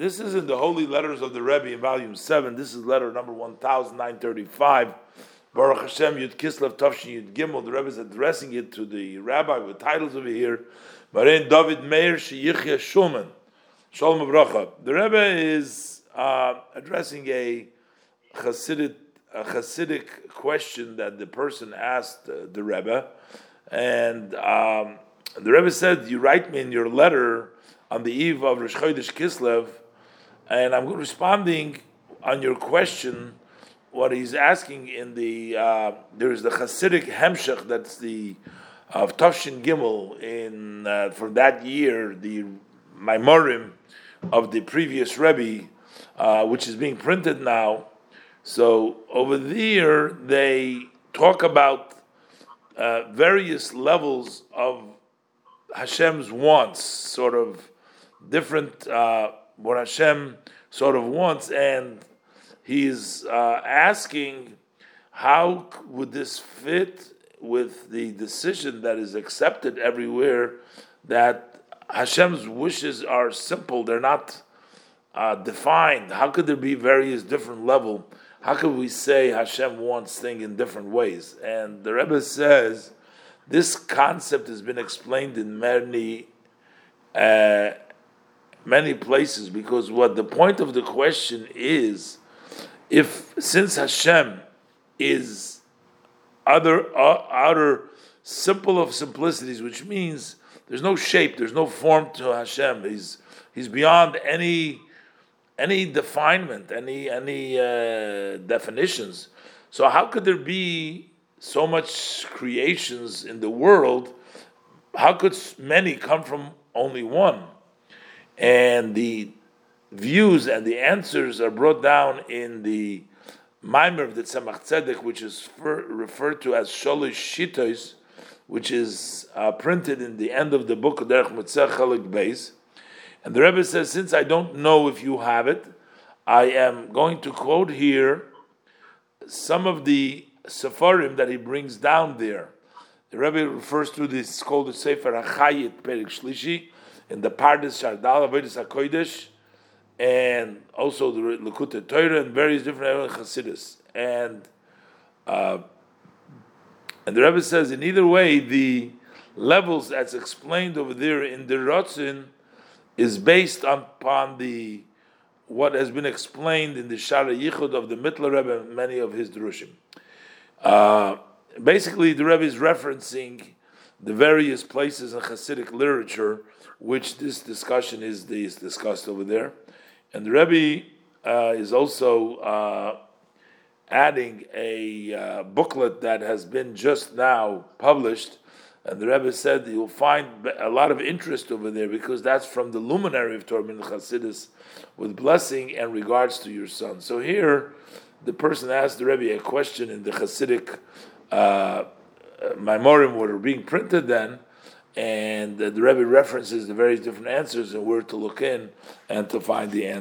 this is in the Holy Letters of the Rebbe in volume 7. This is letter number 1935. Baruch Hashem Yud Kislev Tavshin Yud Gimel. The Rebbe is addressing it to the rabbi with titles over here. Barein David Meir Sheyichya Shulman. Shalom Abracha. The Rebbe is uh, addressing a Hasidic, a Hasidic question that the person asked uh, the Rebbe. And um, the Rebbe said, You write me in your letter on the eve of Rosh Chodesh Kislev, and I'm responding on your question. What he's asking in the uh, there's the Hasidic Hemshech that's the of Tavshin Gimel in uh, for that year the Maimorim of the previous Rebbe, uh, which is being printed now. So over there they talk about uh, various levels of Hashem's wants, sort of different uh, what Hashem sort of wants, and he's uh, asking how would this fit with the decision that is accepted everywhere that Hashem's wishes are simple; they're not uh, defined. How could there be various different level? How could we say Hashem wants things in different ways? And the Rebbe says this concept has been explained in many uh, many places because what the point of the question is if since Hashem is other uh, outer simple of simplicities, which means there's no shape, there's no form to Hashem. He's he's beyond any any definement, any any uh, definitions. So how could there be so much creations in the world? How could many come from only one? And the views and the answers are brought down in the Maimer of the Tzemach Tzedek, which is for, referred to as Sholish Shitos, which is uh, printed in the end of the book of Derech Mitzvah Chalik Beis. And the Rebbe says, since I don't know if you have it, I am going to quote here some of the Sefarim that he brings down there. The Rebbe refers to this called the Sefer HaChayit Perik Shlishi, in the Pardes Shardal Avodas Hakodesh, and also the Likutei Torah and various different Chassidus. And uh, and the Rebbe says in either way, the levels that's explained over there in the Ratzon is based upon the what has been explained in the Shaar HaYichud of the Mittler Rebbe and many of his drushim. Uh, basically, the Rebbe is referencing the various places in Hasidic literature which this discussion is, is discussed over there. And the Rebbe uh, is also uh, adding a uh, booklet that has been just now published. And the Rebbe said you'll find a lot of interest over there because that's from the luminary of Torah Min Chassidus with blessing and regards to your son. So here, the person asked the Rebbe a question in the Hasidic uh, Maimorim were being printed then, and the Rebbe references the various different answers and where to look in and to find the answer.